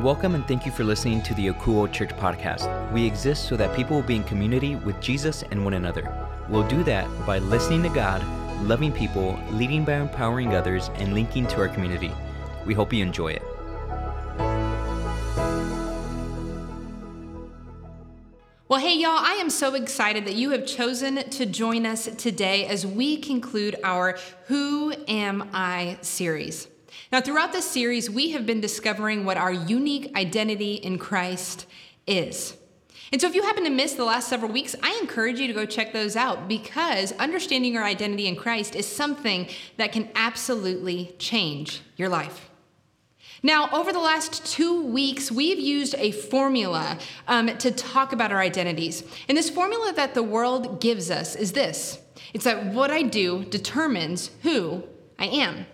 Welcome and thank you for listening to the Akuo Church podcast. We exist so that people will be in community with Jesus and one another. We'll do that by listening to God, loving people, leading by empowering others, and linking to our community. We hope you enjoy it. Well, hey, y'all, I am so excited that you have chosen to join us today as we conclude our Who Am I series. Now, throughout this series, we have been discovering what our unique identity in Christ is. And so, if you happen to miss the last several weeks, I encourage you to go check those out because understanding your identity in Christ is something that can absolutely change your life. Now, over the last two weeks, we've used a formula um, to talk about our identities. And this formula that the world gives us is this it's that what I do determines who I am.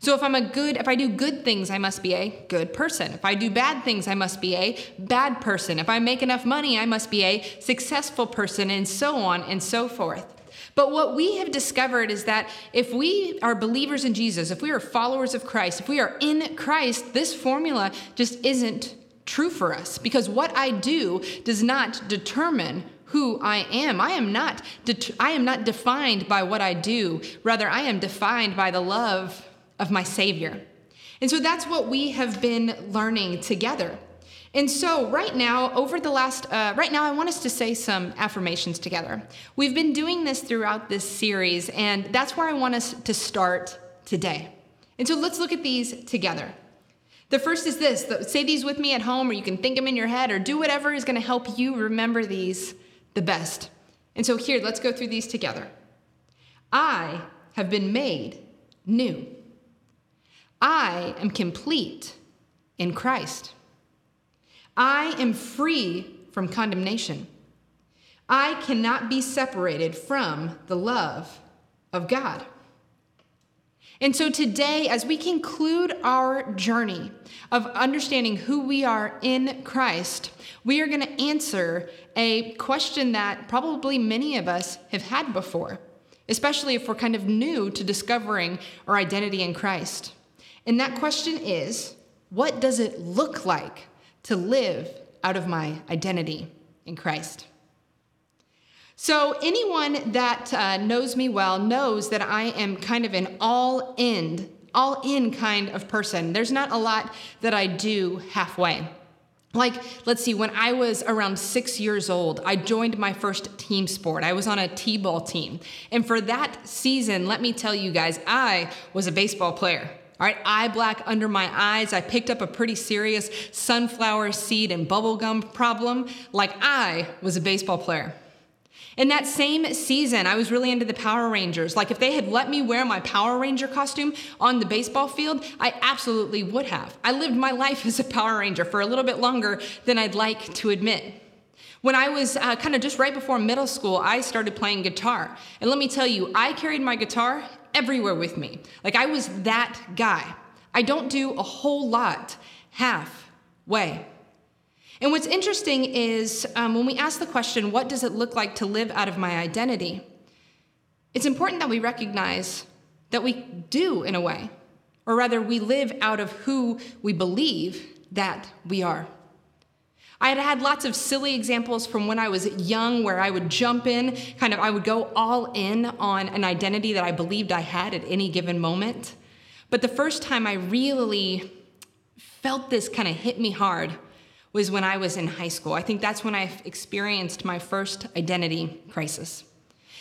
So if I'm a good, if I do good things, I must be a good person. If I do bad things, I must be a bad person. If I make enough money, I must be a successful person, and so on and so forth. But what we have discovered is that if we are believers in Jesus, if we are followers of Christ, if we are in Christ, this formula just isn't true for us because what I do does not determine who I am. I am not det- I am not defined by what I do. Rather, I am defined by the love of my Savior. And so that's what we have been learning together. And so, right now, over the last, uh, right now, I want us to say some affirmations together. We've been doing this throughout this series, and that's where I want us to start today. And so, let's look at these together. The first is this say these with me at home, or you can think them in your head, or do whatever is going to help you remember these the best. And so, here, let's go through these together. I have been made new. I am complete in Christ. I am free from condemnation. I cannot be separated from the love of God. And so today, as we conclude our journey of understanding who we are in Christ, we are going to answer a question that probably many of us have had before, especially if we're kind of new to discovering our identity in Christ. And that question is what does it look like to live out of my identity in Christ. So, anyone that uh, knows me well knows that I am kind of an all in, all in kind of person. There's not a lot that I do halfway. Like, let's see, when I was around six years old, I joined my first team sport. I was on a T ball team. And for that season, let me tell you guys, I was a baseball player. All right, eye black under my eyes. I picked up a pretty serious sunflower seed and bubblegum problem, like I was a baseball player. In that same season, I was really into the Power Rangers. Like, if they had let me wear my Power Ranger costume on the baseball field, I absolutely would have. I lived my life as a Power Ranger for a little bit longer than I'd like to admit. When I was uh, kind of just right before middle school, I started playing guitar. And let me tell you, I carried my guitar everywhere with me. Like I was that guy. I don't do a whole lot halfway. And what's interesting is um, when we ask the question, what does it look like to live out of my identity? It's important that we recognize that we do in a way, or rather, we live out of who we believe that we are. I had had lots of silly examples from when I was young where I would jump in, kind of, I would go all in on an identity that I believed I had at any given moment. But the first time I really felt this kind of hit me hard was when I was in high school. I think that's when I experienced my first identity crisis.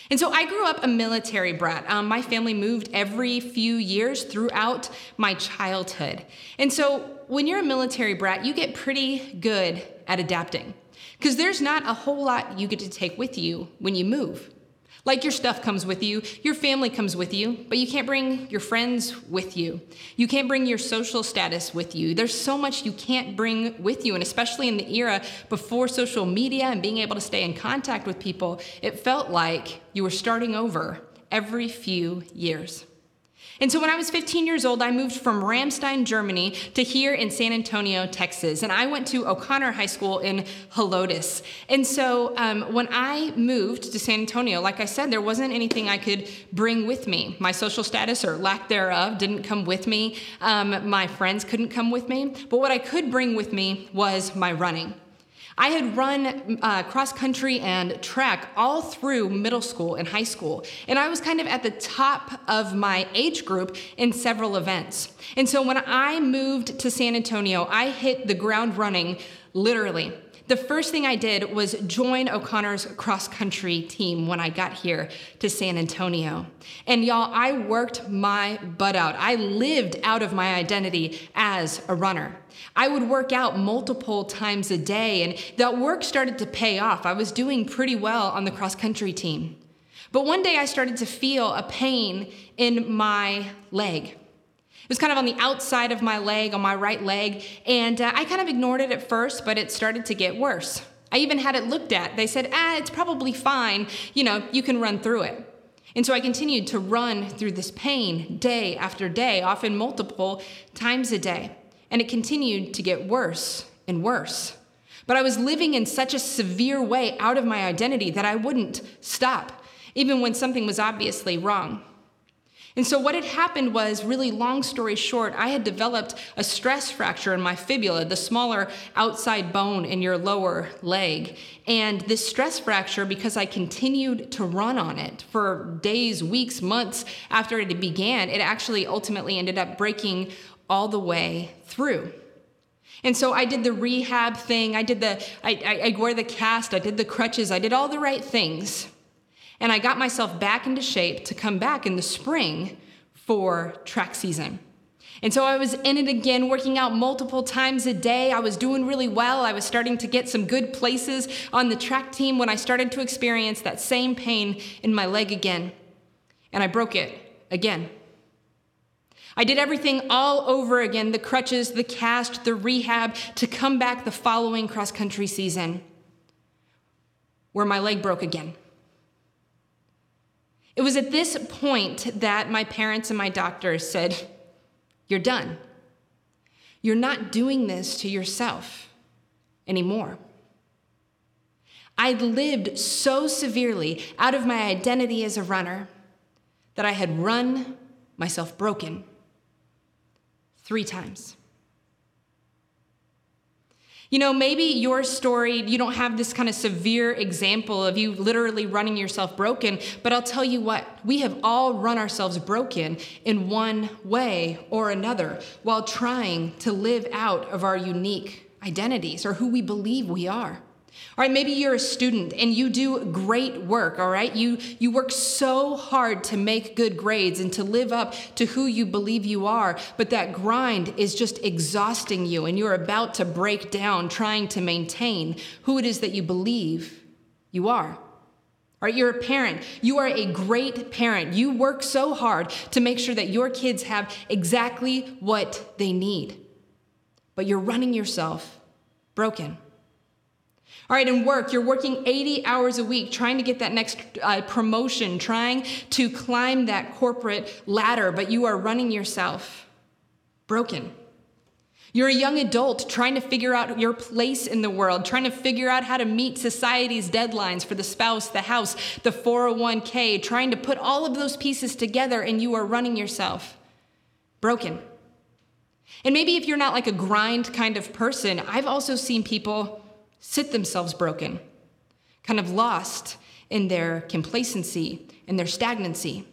And so I grew up a military brat. Um, my family moved every few years throughout my childhood. And so when you're a military brat, you get pretty good at adapting because there's not a whole lot you get to take with you when you move. Like your stuff comes with you, your family comes with you, but you can't bring your friends with you. You can't bring your social status with you. There's so much you can't bring with you. And especially in the era before social media and being able to stay in contact with people, it felt like you were starting over every few years. And so when I was 15 years old, I moved from Ramstein, Germany to here in San Antonio, Texas. And I went to O'Connor High School in Helotes. And so um, when I moved to San Antonio, like I said, there wasn't anything I could bring with me. My social status or lack thereof didn't come with me. Um, my friends couldn't come with me. But what I could bring with me was my running. I had run uh, cross country and track all through middle school and high school, and I was kind of at the top of my age group in several events. And so when I moved to San Antonio, I hit the ground running literally. The first thing I did was join O'Connor's cross country team when I got here to San Antonio. And y'all, I worked my butt out. I lived out of my identity as a runner. I would work out multiple times a day, and that work started to pay off. I was doing pretty well on the cross country team. But one day I started to feel a pain in my leg. It was kind of on the outside of my leg, on my right leg, and uh, I kind of ignored it at first, but it started to get worse. I even had it looked at. They said, ah, it's probably fine. You know, you can run through it. And so I continued to run through this pain day after day, often multiple times a day. And it continued to get worse and worse. But I was living in such a severe way out of my identity that I wouldn't stop, even when something was obviously wrong. And so, what had happened was really long story short, I had developed a stress fracture in my fibula, the smaller outside bone in your lower leg. And this stress fracture, because I continued to run on it for days, weeks, months after it began, it actually ultimately ended up breaking all the way through. And so I did the rehab thing. I did the, I, I, I wore the cast. I did the crutches. I did all the right things. And I got myself back into shape to come back in the spring for track season. And so I was in it again, working out multiple times a day. I was doing really well. I was starting to get some good places on the track team when I started to experience that same pain in my leg again. And I broke it again. I did everything all over again the crutches, the cast, the rehab to come back the following cross country season where my leg broke again. It was at this point that my parents and my doctors said, You're done. You're not doing this to yourself anymore. I'd lived so severely out of my identity as a runner that I had run myself broken three times. You know, maybe your story, you don't have this kind of severe example of you literally running yourself broken, but I'll tell you what, we have all run ourselves broken in one way or another while trying to live out of our unique identities or who we believe we are. All right, maybe you're a student and you do great work, all right? You you work so hard to make good grades and to live up to who you believe you are, but that grind is just exhausting you and you're about to break down trying to maintain who it is that you believe you are. All right, you're a parent. You are a great parent. You work so hard to make sure that your kids have exactly what they need. But you're running yourself broken. All right, in work, you're working 80 hours a week trying to get that next uh, promotion, trying to climb that corporate ladder, but you are running yourself broken. You're a young adult trying to figure out your place in the world, trying to figure out how to meet society's deadlines for the spouse, the house, the 401k, trying to put all of those pieces together, and you are running yourself broken. And maybe if you're not like a grind kind of person, I've also seen people sit themselves broken, kind of lost in their complacency and their stagnancy.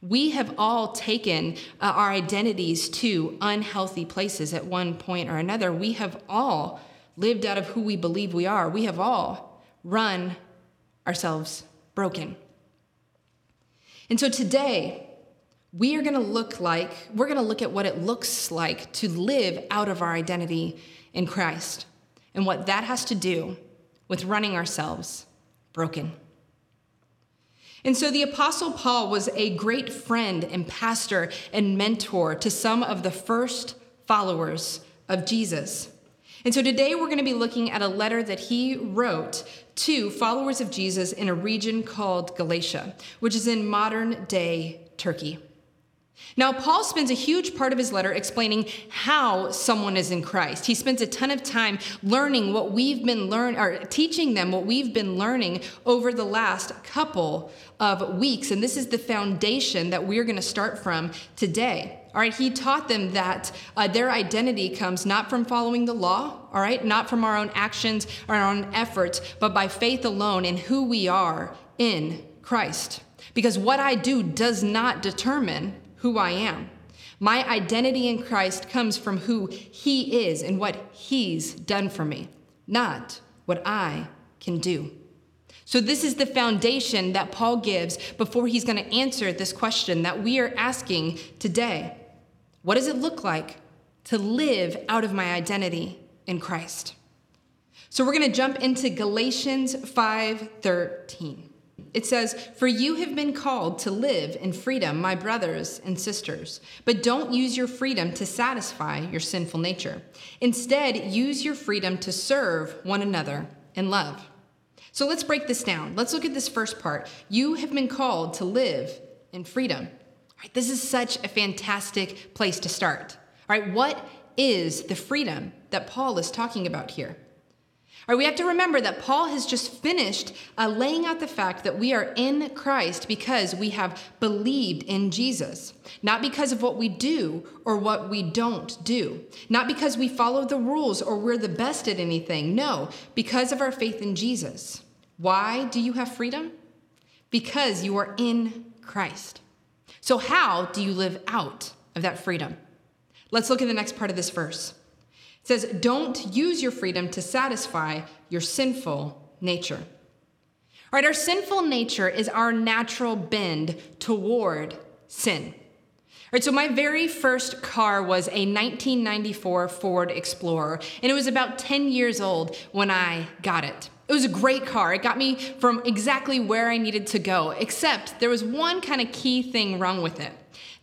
We have all taken uh, our identities to unhealthy places at one point or another. We have all lived out of who we believe we are. We have all run ourselves broken. And so today, we are going to look like, we're going to look at what it looks like to live out of our identity in Christ and what that has to do with running ourselves broken. And so the Apostle Paul was a great friend and pastor and mentor to some of the first followers of Jesus. And so today we're going to be looking at a letter that he wrote to followers of Jesus in a region called Galatia, which is in modern day Turkey. Now, Paul spends a huge part of his letter explaining how someone is in Christ. He spends a ton of time learning what we've been learning, or teaching them what we've been learning over the last couple of weeks. And this is the foundation that we're going to start from today. All right, he taught them that uh, their identity comes not from following the law, all right, not from our own actions or our own efforts, but by faith alone in who we are in Christ. Because what I do does not determine who I am. My identity in Christ comes from who He is and what He's done for me, not what I can do. So, this is the foundation that Paul gives before he's going to answer this question that we are asking today What does it look like to live out of my identity in Christ? So, we're going to jump into Galatians 5 13. It says, For you have been called to live in freedom, my brothers and sisters. But don't use your freedom to satisfy your sinful nature. Instead, use your freedom to serve one another in love. So let's break this down. Let's look at this first part. You have been called to live in freedom. All right, this is such a fantastic place to start. All right, what is the freedom that Paul is talking about here? Right, we have to remember that Paul has just finished uh, laying out the fact that we are in Christ because we have believed in Jesus, not because of what we do or what we don't do, not because we follow the rules or we're the best at anything. No, because of our faith in Jesus. Why do you have freedom? Because you are in Christ. So, how do you live out of that freedom? Let's look at the next part of this verse says, Don't use your freedom to satisfy your sinful nature. All right, our sinful nature is our natural bend toward sin. All right, so my very first car was a 1994 Ford Explorer, and it was about 10 years old when I got it. It was a great car. It got me from exactly where I needed to go, except there was one kind of key thing wrong with it.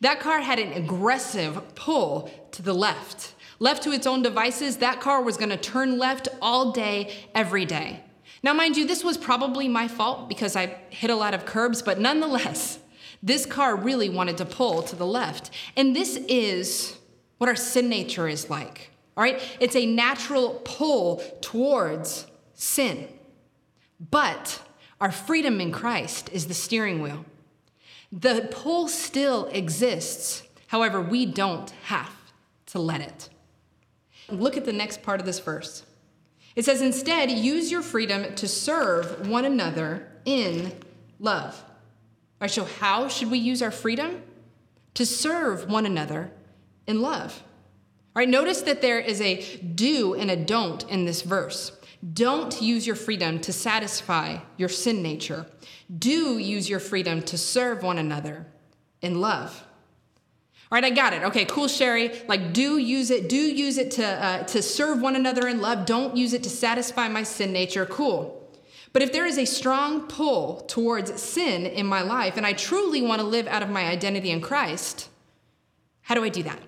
That car had an aggressive pull to the left. Left to its own devices, that car was going to turn left all day, every day. Now, mind you, this was probably my fault because I hit a lot of curbs, but nonetheless, this car really wanted to pull to the left. And this is what our sin nature is like. All right? It's a natural pull towards sin. But our freedom in Christ is the steering wheel. The pull still exists. However, we don't have to let it. Look at the next part of this verse. It says, Instead, use your freedom to serve one another in love. All right, so how should we use our freedom? To serve one another in love. All right, notice that there is a do and a don't in this verse. Don't use your freedom to satisfy your sin nature. Do use your freedom to serve one another in love. All right, I got it. Okay, cool, Sherry. Like, do use it. Do use it to uh, to serve one another in love. Don't use it to satisfy my sin nature. Cool. But if there is a strong pull towards sin in my life, and I truly want to live out of my identity in Christ, how do I do that?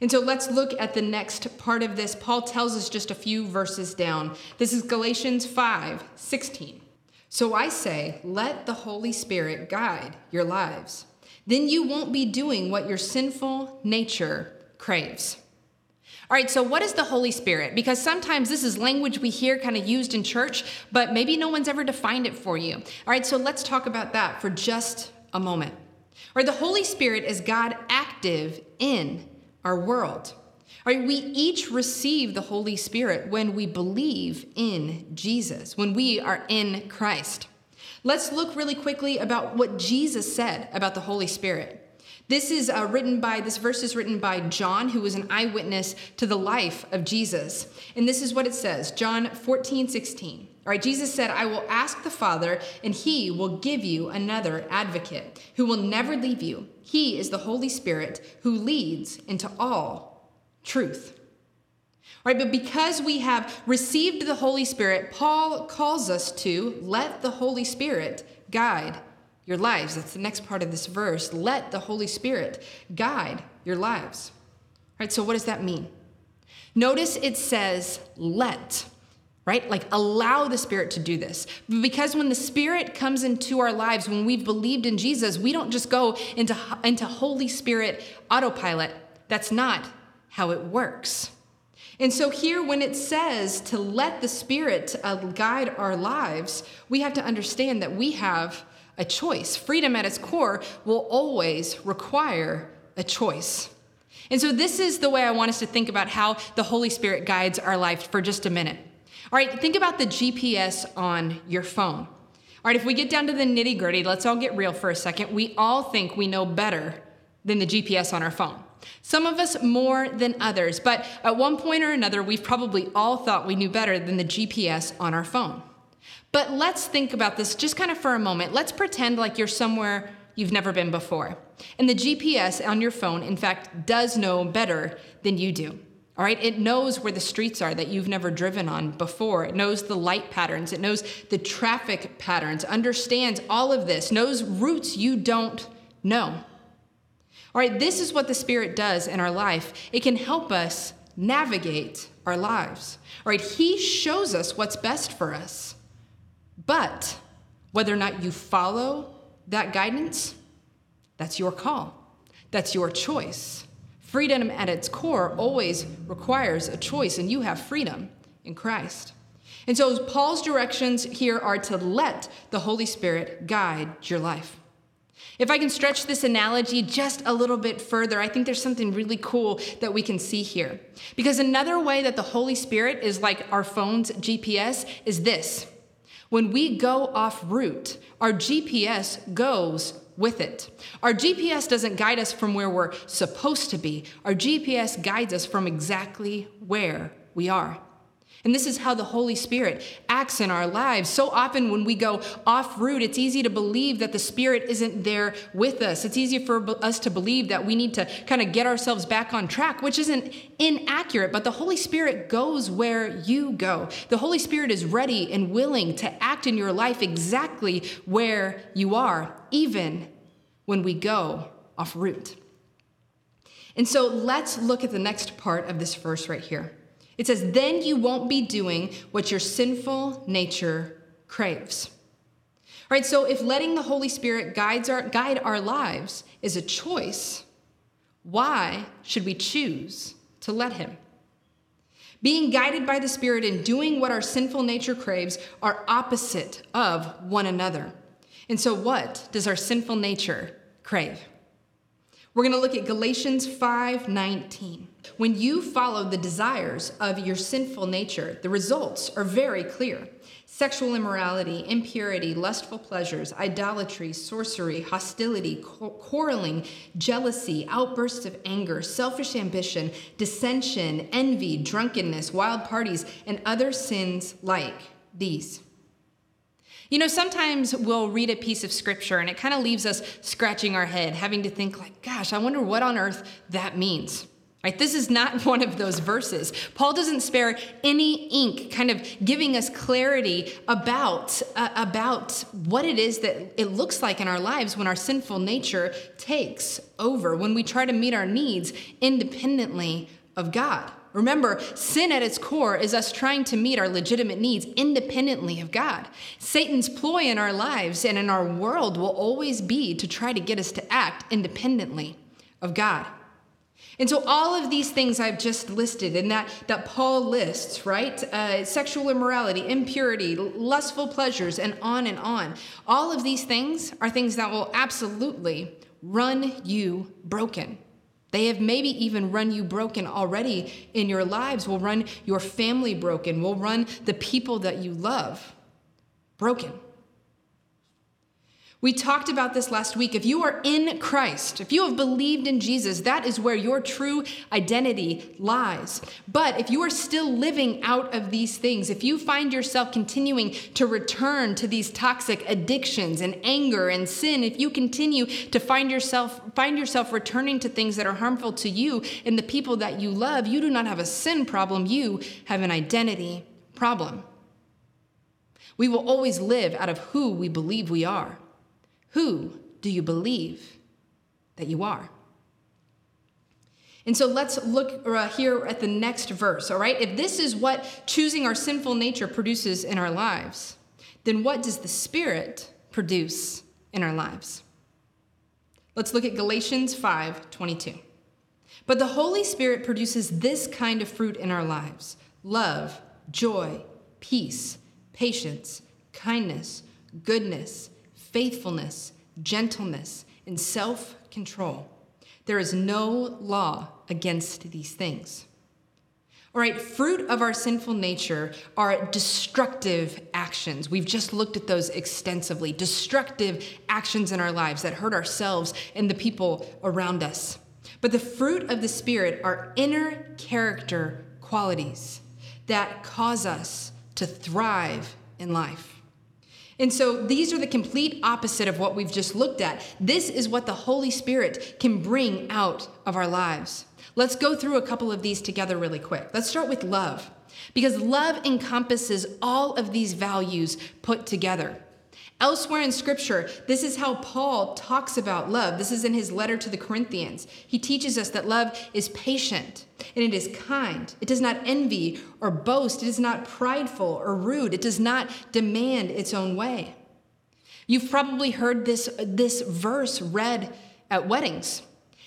And so let's look at the next part of this. Paul tells us just a few verses down. This is Galatians 5 16. So I say, let the Holy Spirit guide your lives then you won't be doing what your sinful nature craves. All right, so what is the Holy Spirit? Because sometimes this is language we hear kind of used in church, but maybe no one's ever defined it for you. All right, so let's talk about that for just a moment. All right, the Holy Spirit is God active in our world. All right, we each receive the Holy Spirit when we believe in Jesus, when we are in Christ. Let's look really quickly about what Jesus said about the Holy Spirit. This is uh, written by, this verse is written by John, who was an eyewitness to the life of Jesus. And this is what it says John 14, 16. All right, Jesus said, I will ask the Father, and he will give you another advocate who will never leave you. He is the Holy Spirit who leads into all truth. Right, but because we have received the Holy Spirit, Paul calls us to let the Holy Spirit guide your lives. That's the next part of this verse. Let the Holy Spirit guide your lives. Right, so what does that mean? Notice it says let. right? Like allow the Spirit to do this. Because when the Spirit comes into our lives, when we've believed in Jesus, we don't just go into, into Holy Spirit autopilot. That's not how it works. And so, here, when it says to let the Spirit uh, guide our lives, we have to understand that we have a choice. Freedom at its core will always require a choice. And so, this is the way I want us to think about how the Holy Spirit guides our life for just a minute. All right, think about the GPS on your phone. All right, if we get down to the nitty gritty, let's all get real for a second. We all think we know better than the GPS on our phone. Some of us more than others, but at one point or another, we've probably all thought we knew better than the GPS on our phone. But let's think about this just kind of for a moment. Let's pretend like you're somewhere you've never been before. And the GPS on your phone, in fact, does know better than you do. All right, it knows where the streets are that you've never driven on before. It knows the light patterns, it knows the traffic patterns, understands all of this, knows routes you don't know. All right, this is what the Spirit does in our life. It can help us navigate our lives. All right, He shows us what's best for us. But whether or not you follow that guidance, that's your call. That's your choice. Freedom at its core always requires a choice, and you have freedom in Christ. And so, Paul's directions here are to let the Holy Spirit guide your life. If I can stretch this analogy just a little bit further, I think there's something really cool that we can see here. Because another way that the Holy Spirit is like our phone's GPS is this when we go off route, our GPS goes with it. Our GPS doesn't guide us from where we're supposed to be, our GPS guides us from exactly where we are. And this is how the Holy Spirit acts in our lives. So often, when we go off route, it's easy to believe that the Spirit isn't there with us. It's easy for us to believe that we need to kind of get ourselves back on track, which isn't inaccurate. But the Holy Spirit goes where you go. The Holy Spirit is ready and willing to act in your life exactly where you are, even when we go off route. And so let's look at the next part of this verse right here. It says, Then you won't be doing what your sinful nature craves. All right, so if letting the Holy Spirit guides our, guide our lives is a choice, why should we choose to let Him? Being guided by the Spirit and doing what our sinful nature craves are opposite of one another. And so, what does our sinful nature crave? We're going to look at Galatians 5:19. When you follow the desires of your sinful nature, the results are very clear. Sexual immorality, impurity, lustful pleasures, idolatry, sorcery, hostility, quarreling, jealousy, outbursts of anger, selfish ambition, dissension, envy, drunkenness, wild parties, and other sins like these. You know, sometimes we'll read a piece of scripture and it kind of leaves us scratching our head, having to think like, gosh, I wonder what on earth that means. Right? This is not one of those verses. Paul doesn't spare any ink kind of giving us clarity about, uh, about what it is that it looks like in our lives when our sinful nature takes over, when we try to meet our needs independently of God. Remember, sin at its core is us trying to meet our legitimate needs independently of God. Satan's ploy in our lives and in our world will always be to try to get us to act independently of God. And so, all of these things I've just listed and that, that Paul lists, right? Uh, sexual immorality, impurity, lustful pleasures, and on and on. All of these things are things that will absolutely run you broken. They have maybe even run you broken already in your lives, will run your family broken, will run the people that you love broken. We talked about this last week. If you are in Christ, if you have believed in Jesus, that is where your true identity lies. But if you are still living out of these things, if you find yourself continuing to return to these toxic addictions and anger and sin, if you continue to find yourself find yourself returning to things that are harmful to you and the people that you love, you do not have a sin problem, you have an identity problem. We will always live out of who we believe we are. Who do you believe that you are? And so let's look uh, here at the next verse, all right? If this is what choosing our sinful nature produces in our lives, then what does the Spirit produce in our lives? Let's look at Galatians 5 22. But the Holy Spirit produces this kind of fruit in our lives love, joy, peace, patience, kindness, goodness, faithfulness, gentleness, and self control. There is no law against these things. All right, fruit of our sinful nature are destructive actions. We've just looked at those extensively. Destructive actions in our lives that hurt ourselves and the people around us. But the fruit of the Spirit are inner character qualities that cause us to thrive in life. And so these are the complete opposite of what we've just looked at. This is what the Holy Spirit can bring out of our lives. Let's go through a couple of these together really quick. Let's start with love, because love encompasses all of these values put together. Elsewhere in Scripture, this is how Paul talks about love. This is in his letter to the Corinthians. He teaches us that love is patient and it is kind. It does not envy or boast. It is not prideful or rude. It does not demand its own way. You've probably heard this, this verse read at weddings.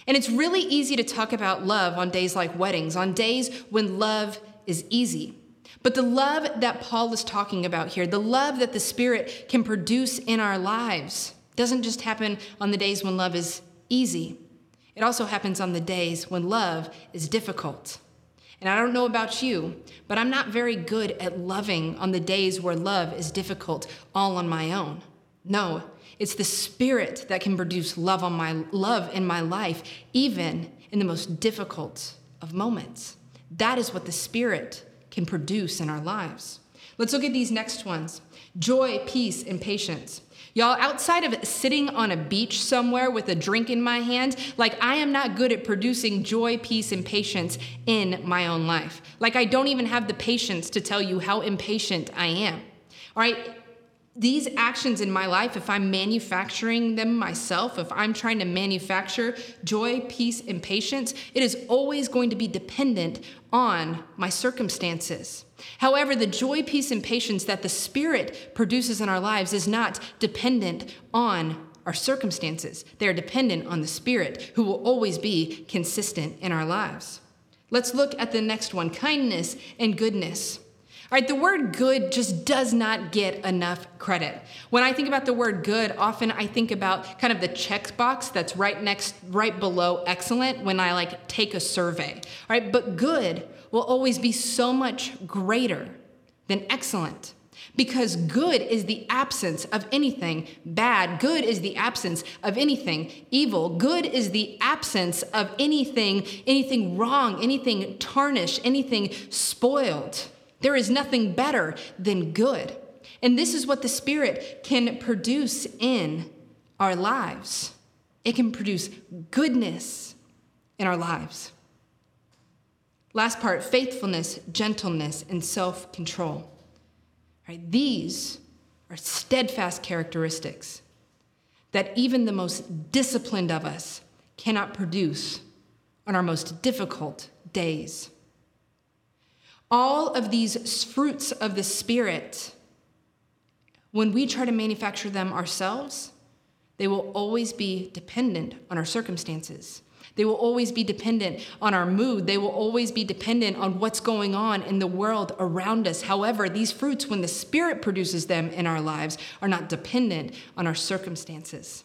And it's really easy to talk about love on days like weddings, on days when love is easy. But the love that Paul is talking about here, the love that the Spirit can produce in our lives, doesn't just happen on the days when love is easy. It also happens on the days when love is difficult. And I don't know about you, but I'm not very good at loving on the days where love is difficult all on my own. No, it's the spirit that can produce love on my love in my life even in the most difficult of moments. That is what the spirit can produce in our lives. Let's look at these next ones joy, peace, and patience. Y'all, outside of sitting on a beach somewhere with a drink in my hand, like I am not good at producing joy, peace, and patience in my own life. Like I don't even have the patience to tell you how impatient I am. All right, these actions in my life, if I'm manufacturing them myself, if I'm trying to manufacture joy, peace, and patience, it is always going to be dependent on my circumstances. However, the joy, peace, and patience that the Spirit produces in our lives is not dependent on our circumstances. They are dependent on the Spirit, who will always be consistent in our lives. Let's look at the next one kindness and goodness. All right, the word good just does not get enough credit. When I think about the word good, often I think about kind of the checkbox that's right next, right below excellent when I like take a survey. All right, but good will always be so much greater than excellent. Because good is the absence of anything bad. Good is the absence of anything evil. Good is the absence of anything, anything wrong, anything tarnished, anything spoiled. There is nothing better than good. And this is what the Spirit can produce in our lives. It can produce goodness in our lives. Last part faithfulness, gentleness, and self control. Right, these are steadfast characteristics that even the most disciplined of us cannot produce on our most difficult days. All of these fruits of the Spirit, when we try to manufacture them ourselves, they will always be dependent on our circumstances. They will always be dependent on our mood. They will always be dependent on what's going on in the world around us. However, these fruits, when the Spirit produces them in our lives, are not dependent on our circumstances.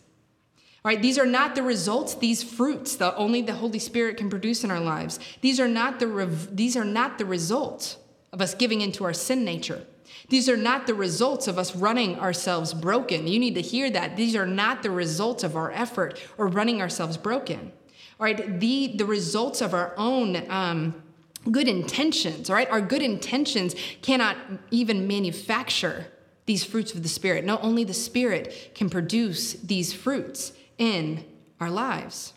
Right, these are not the results, these fruits that only the Holy Spirit can produce in our lives. These are not the, rev- these are not the result of us giving into our sin nature. These are not the results of us running ourselves broken. You need to hear that. These are not the results of our effort or running ourselves broken. All right, the, the results of our own um, good intentions, all right? Our good intentions cannot even manufacture these fruits of the Spirit. No, only the Spirit can produce these fruits in our lives.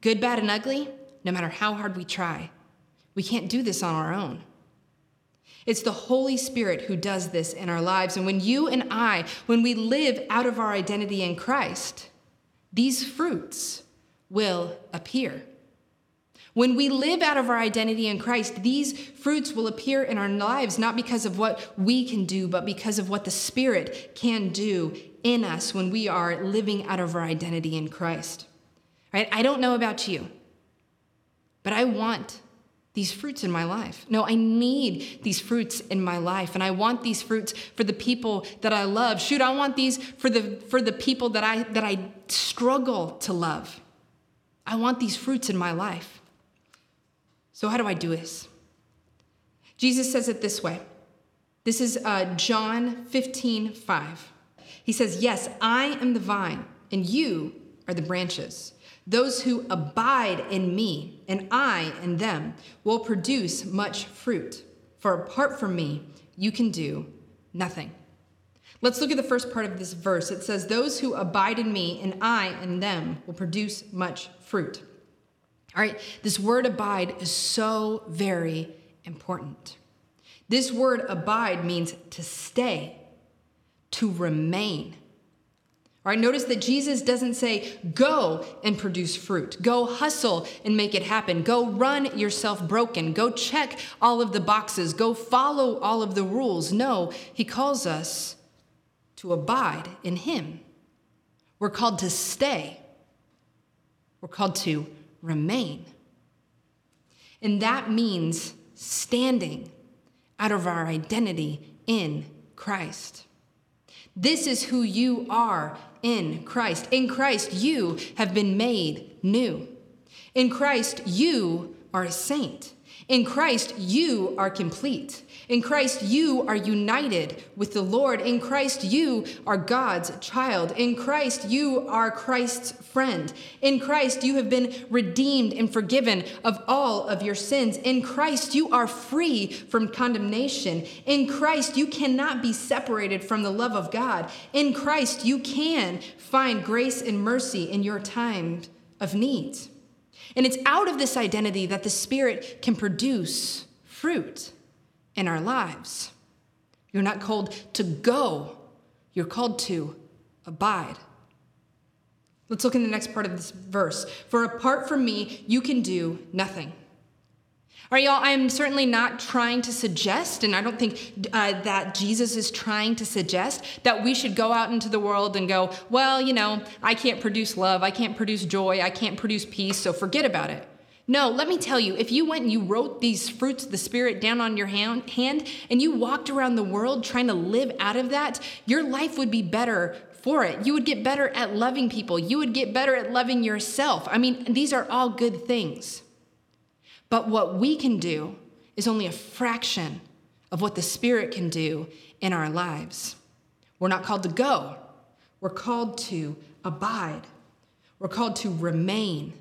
Good, bad, and ugly, no matter how hard we try. We can't do this on our own. It's the Holy Spirit who does this in our lives. And when you and I, when we live out of our identity in Christ, these fruits will appear. When we live out of our identity in Christ, these fruits will appear in our lives not because of what we can do, but because of what the Spirit can do in us when we are living out of our identity in Christ. Right? I don't know about you, but I want these fruits in my life. No, I need these fruits in my life and I want these fruits for the people that I love. Shoot, I want these for the for the people that I that I struggle to love. I want these fruits in my life. So how do I do this? Jesus says it this way. This is uh, John 15, 5. He says, Yes, I am the vine, and you are the branches. Those who abide in me and I in them will produce much fruit. For apart from me, you can do nothing. Let's look at the first part of this verse. It says, Those who abide in me and I in them will produce much fruit. All right, this word abide is so very important. This word abide means to stay, to remain. All right, notice that Jesus doesn't say, go and produce fruit. Go hustle and make it happen. Go run yourself broken. Go check all of the boxes. Go follow all of the rules. No, he calls us to abide in him. We're called to stay, we're called to remain. And that means standing out of our identity in Christ. This is who you are in Christ. In Christ, you have been made new. In Christ, you are a saint. In Christ, you are complete. In Christ, you are united with the Lord. In Christ, you are God's child. In Christ, you are Christ's friend. In Christ, you have been redeemed and forgiven of all of your sins. In Christ, you are free from condemnation. In Christ, you cannot be separated from the love of God. In Christ, you can find grace and mercy in your time of need. And it's out of this identity that the Spirit can produce fruit in our lives. You're not called to go, you're called to abide. Let's look in the next part of this verse. For apart from me, you can do nothing. All right, y'all, I'm certainly not trying to suggest, and I don't think uh, that Jesus is trying to suggest that we should go out into the world and go, well, you know, I can't produce love, I can't produce joy, I can't produce peace, so forget about it. No, let me tell you, if you went and you wrote these fruits of the Spirit down on your hand, hand and you walked around the world trying to live out of that, your life would be better for it. You would get better at loving people. You would get better at loving yourself. I mean, these are all good things. But what we can do is only a fraction of what the Spirit can do in our lives. We're not called to go, we're called to abide, we're called to remain,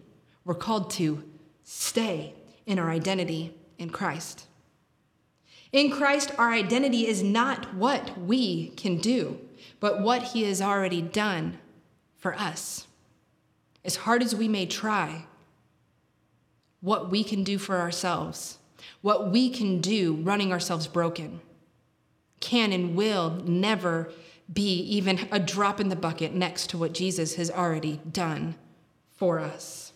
we're called to stay in our identity in Christ. In Christ, our identity is not what we can do, but what He has already done for us. As hard as we may try, what we can do for ourselves, what we can do running ourselves broken, can and will never be even a drop in the bucket next to what Jesus has already done for us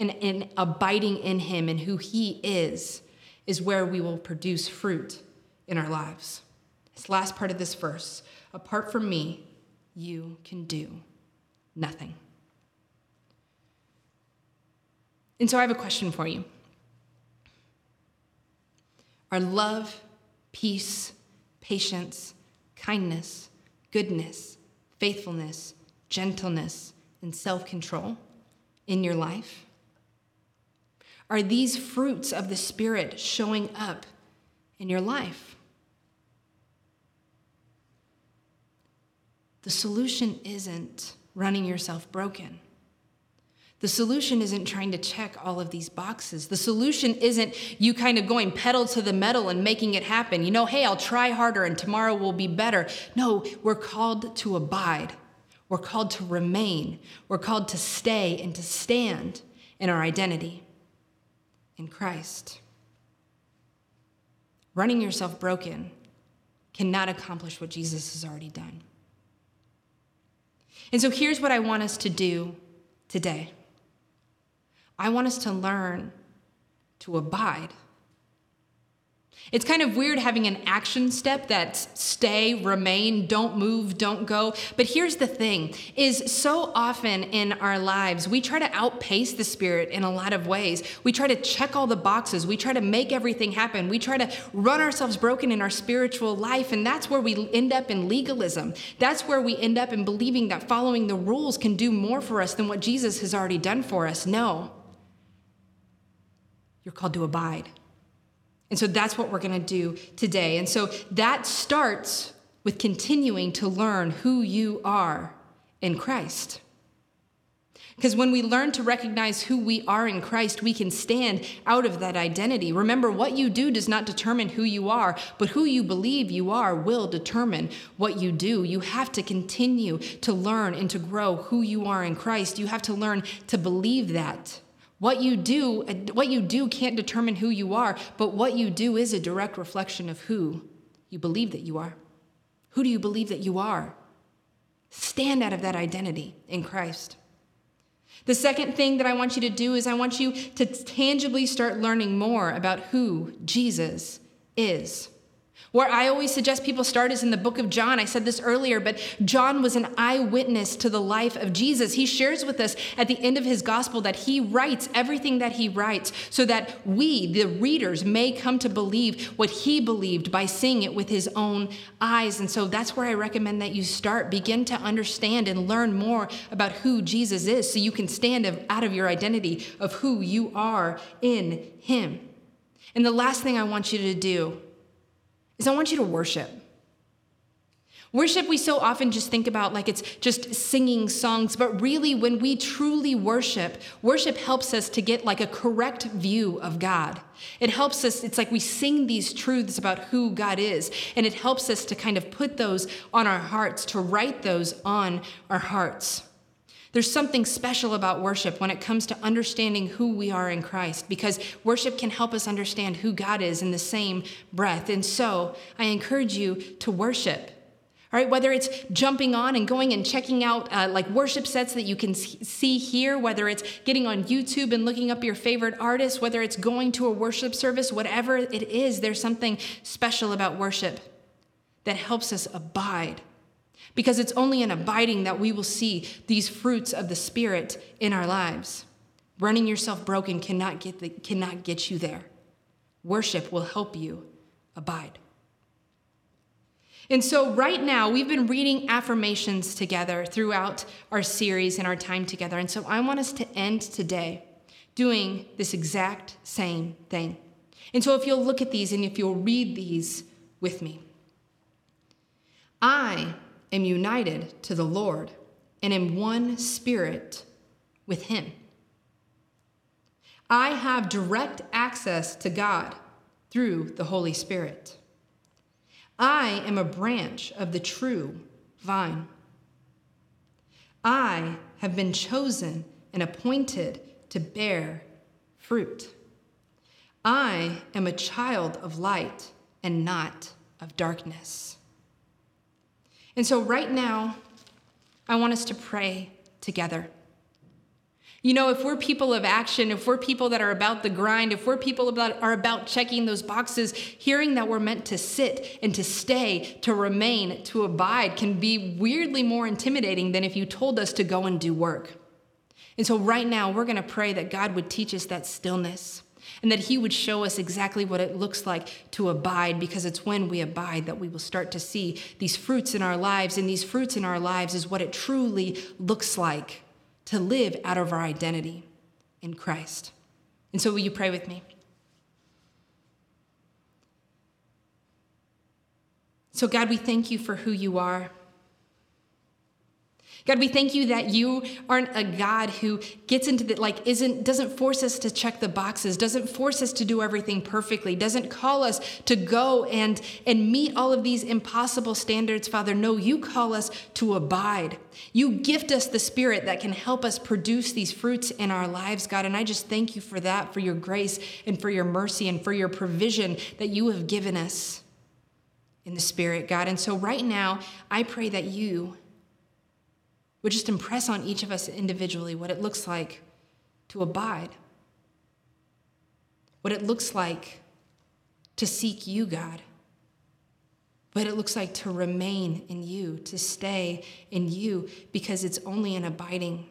and, and abiding in Him and who He is, is where we will produce fruit in our lives. This last part of this verse apart from me, you can do nothing. And so I have a question for you. Are love, peace, patience, kindness, goodness, faithfulness, gentleness, and self control in your life? Are these fruits of the Spirit showing up in your life? The solution isn't running yourself broken. The solution isn't trying to check all of these boxes. The solution isn't you kind of going pedal to the metal and making it happen. You know, hey, I'll try harder and tomorrow will be better. No, we're called to abide. We're called to remain. We're called to stay and to stand in our identity in Christ. Running yourself broken cannot accomplish what Jesus has already done. And so here's what I want us to do today I want us to learn to abide. It's kind of weird having an action step that's stay, remain, don't move, don't go. But here's the thing is so often in our lives, we try to outpace the spirit in a lot of ways. We try to check all the boxes. We try to make everything happen. We try to run ourselves broken in our spiritual life. And that's where we end up in legalism. That's where we end up in believing that following the rules can do more for us than what Jesus has already done for us. No. You're called to abide. And so that's what we're going to do today. And so that starts with continuing to learn who you are in Christ. Because when we learn to recognize who we are in Christ, we can stand out of that identity. Remember, what you do does not determine who you are, but who you believe you are will determine what you do. You have to continue to learn and to grow who you are in Christ. You have to learn to believe that. What you do, what you do can't determine who you are, but what you do is a direct reflection of who you believe that you are. Who do you believe that you are? Stand out of that identity in Christ. The second thing that I want you to do is I want you to tangibly start learning more about who Jesus is. Where I always suggest people start is in the book of John. I said this earlier, but John was an eyewitness to the life of Jesus. He shares with us at the end of his gospel that he writes everything that he writes so that we, the readers, may come to believe what he believed by seeing it with his own eyes. And so that's where I recommend that you start. Begin to understand and learn more about who Jesus is so you can stand out of your identity of who you are in him. And the last thing I want you to do is I want you to worship. Worship, we so often just think about like it's just singing songs, but really, when we truly worship, worship helps us to get like a correct view of God. It helps us, it's like we sing these truths about who God is, and it helps us to kind of put those on our hearts, to write those on our hearts. There's something special about worship when it comes to understanding who we are in Christ because worship can help us understand who God is in the same breath. And so I encourage you to worship. All right, whether it's jumping on and going and checking out uh, like worship sets that you can see here, whether it's getting on YouTube and looking up your favorite artists, whether it's going to a worship service, whatever it is, there's something special about worship that helps us abide because it's only in abiding that we will see these fruits of the Spirit in our lives. Running yourself broken cannot get, the, cannot get you there. Worship will help you abide. And so, right now, we've been reading affirmations together throughout our series and our time together. And so, I want us to end today doing this exact same thing. And so, if you'll look at these and if you'll read these with me, I am united to the Lord and am one spirit with Him. I have direct access to God through the Holy Spirit. I am a branch of the true vine. I have been chosen and appointed to bear fruit. I am a child of light and not of darkness. And so, right now, I want us to pray together. You know, if we're people of action, if we're people that are about the grind, if we're people that are about checking those boxes, hearing that we're meant to sit and to stay, to remain, to abide can be weirdly more intimidating than if you told us to go and do work. And so, right now, we're going to pray that God would teach us that stillness and that He would show us exactly what it looks like to abide, because it's when we abide that we will start to see these fruits in our lives. And these fruits in our lives is what it truly looks like to live out of our identity in Christ. And so, will you pray with me? So, God, we thank you for who you are. God, we thank you that you aren't a God who gets into the, like, isn't, doesn't force us to check the boxes, doesn't force us to do everything perfectly, doesn't call us to go and, and meet all of these impossible standards, Father. No, you call us to abide. You gift us the Spirit that can help us produce these fruits in our lives, God. And I just thank you for that, for your grace and for your mercy and for your provision that you have given us in the Spirit, God. And so right now, I pray that you, would just impress on each of us individually what it looks like to abide. what it looks like to seek you, God. what it looks like to remain in you, to stay in you, because it's only in abiding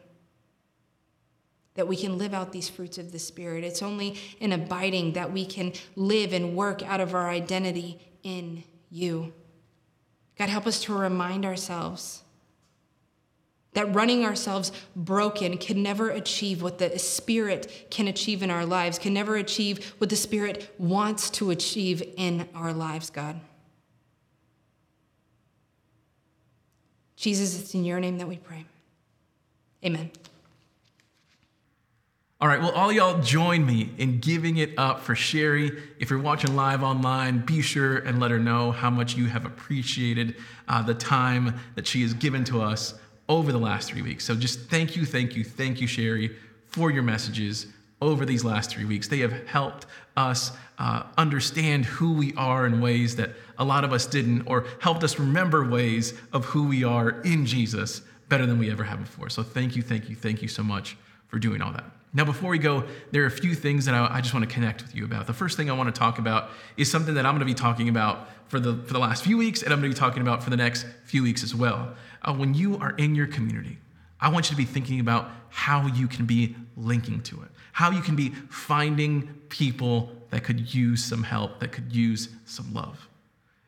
that we can live out these fruits of the Spirit. It's only in abiding that we can live and work out of our identity in you. God, help us to remind ourselves that running ourselves broken can never achieve what the Spirit can achieve in our lives, can never achieve what the Spirit wants to achieve in our lives, God. Jesus, it's in your name that we pray. Amen. All right, well, all y'all join me in giving it up for Sherry. If you're watching live online, be sure and let her know how much you have appreciated uh, the time that she has given to us over the last three weeks. So just thank you, thank you, thank you, Sherry, for your messages over these last three weeks. They have helped us uh, understand who we are in ways that a lot of us didn't, or helped us remember ways of who we are in Jesus better than we ever have before. So thank you, thank you, thank you so much for doing all that. Now, before we go, there are a few things that I, I, just want to connect with you about. The first thing I want to talk about is something that I'm going to be talking about for the, for the last few weeks, and I'm going to be talking about for the next few weeks as well. Uh, when you are in your community, I want you to be thinking about how you can be linking to it, how you can be finding people that could use some help, that could use some love.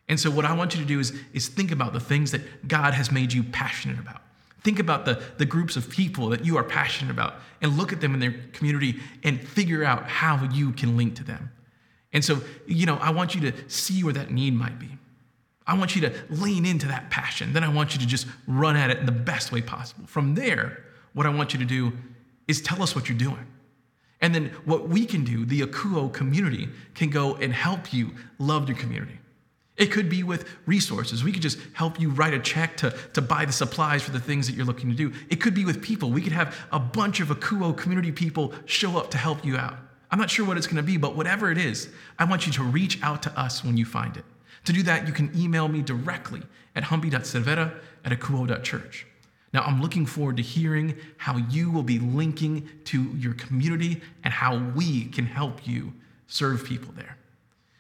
And so, what I want you to do is, is think about the things that God has made you passionate about. Think about the, the groups of people that you are passionate about and look at them in their community and figure out how you can link to them. And so, you know, I want you to see where that need might be. I want you to lean into that passion. Then I want you to just run at it in the best way possible. From there, what I want you to do is tell us what you're doing. And then what we can do, the Akouo community, can go and help you love your community. It could be with resources. We could just help you write a check to, to buy the supplies for the things that you're looking to do. It could be with people. We could have a bunch of Akouo community people show up to help you out. I'm not sure what it's going to be, but whatever it is, I want you to reach out to us when you find it. To do that, you can email me directly at humpy.cervera at akouo.church. Now, I'm looking forward to hearing how you will be linking to your community and how we can help you serve people there.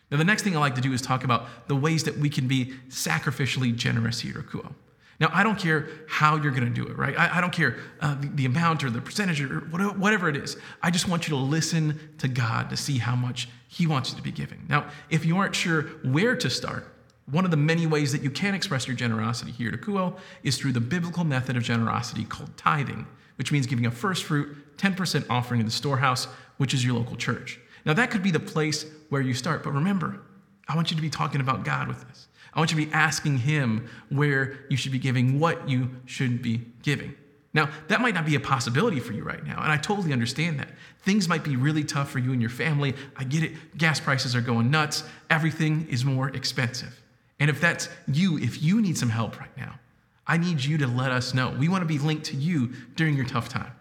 Now, the next thing I like to do is talk about the ways that we can be sacrificially generous here at Akouo. Now, I don't care how you're going to do it, right? I, I don't care uh, the, the, amount or the percentage or whatever, whatever it is. I just want you to listen to God to see how much He wants you to be giving. Now, if you aren't sure where to start, one of the many ways that you can express your generosity here at Kuo is through the biblical method of generosity called tithing, which means giving a first fruit, 10% offering to the storehouse, which is your local church. Now, that could be the place where you start, but remember, I want you to be talking about God with this. I want you to be asking Him where you should be giving, what you should be giving. Now, that might not be a possibility for you right now, and I totally understand that. Things might be really tough for you and your family. I get it. Gas prices are going nuts. Everything is more expensive. And if that's you, if you need some help right now, I need you to let us know. We want to be linked to you during your tough time.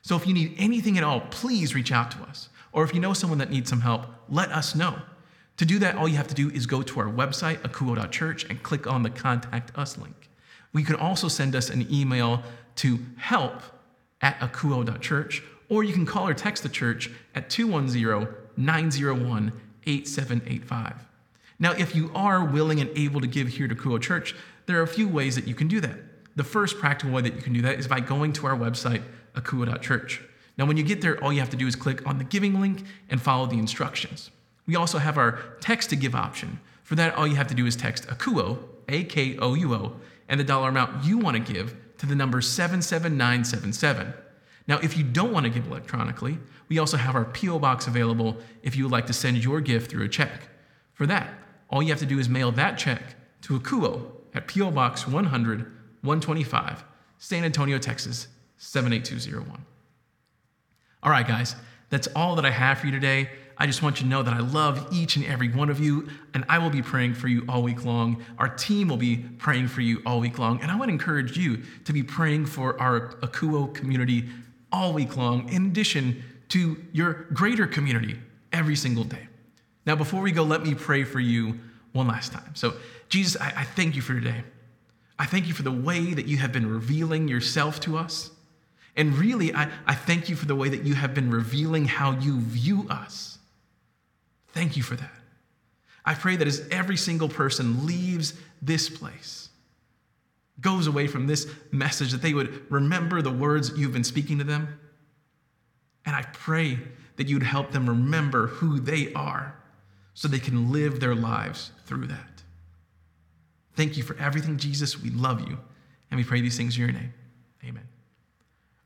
So if you need anything at all, please reach out to us. Or if you know someone that needs some help, let us know. To do that, all you have to do is go to our website, akouo.church, and click on the Contact Us link. We can also send us an email to help at akouo.church, or you can call or text the church at 210 901 8785. Now, if you are willing and able to give here to Akouo Church, there are a few ways that you can do that. The first practical way that you can do that is by going to our website, akouo.church. Now, when you get there, all you have to do is click on the giving link and follow the instructions. We also have our text to give option. For that, all you have to do is text AKOUO, A K O U O, and the dollar amount you want to give to the number 77977. Now, if you don't want to give electronically, we also have our P.O. Box available if you would like to send your gift through a check. For that, all you have to do is mail that check to AKOUO at P.O. Box 100 125, San Antonio, Texas 78201. All right, guys, that's all that I have for you today. I just want you to know that I love each and every one of you, and I will be praying for you all week long. Our team will be praying for you all week long, and I would encourage you to be praying for our Akouo community all week long, in addition to your greater community every single day. Now, before we go, let me pray for you one last time. So, Jesus, I, I thank you for today. I thank you for the way that you have been revealing yourself to us. And really, I, I thank you for the way that you have been revealing how you view us. Thank you for that. I pray that as every single person leaves this place, goes away from this message, that they would remember the words you've been speaking to them. And I pray that you'd help them remember who they are so they can live their lives through that. Thank you for everything, Jesus. We love you. And we pray these things in your name. Amen.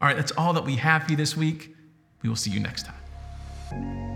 All right, that's all that we have for you this week. We will see you next time.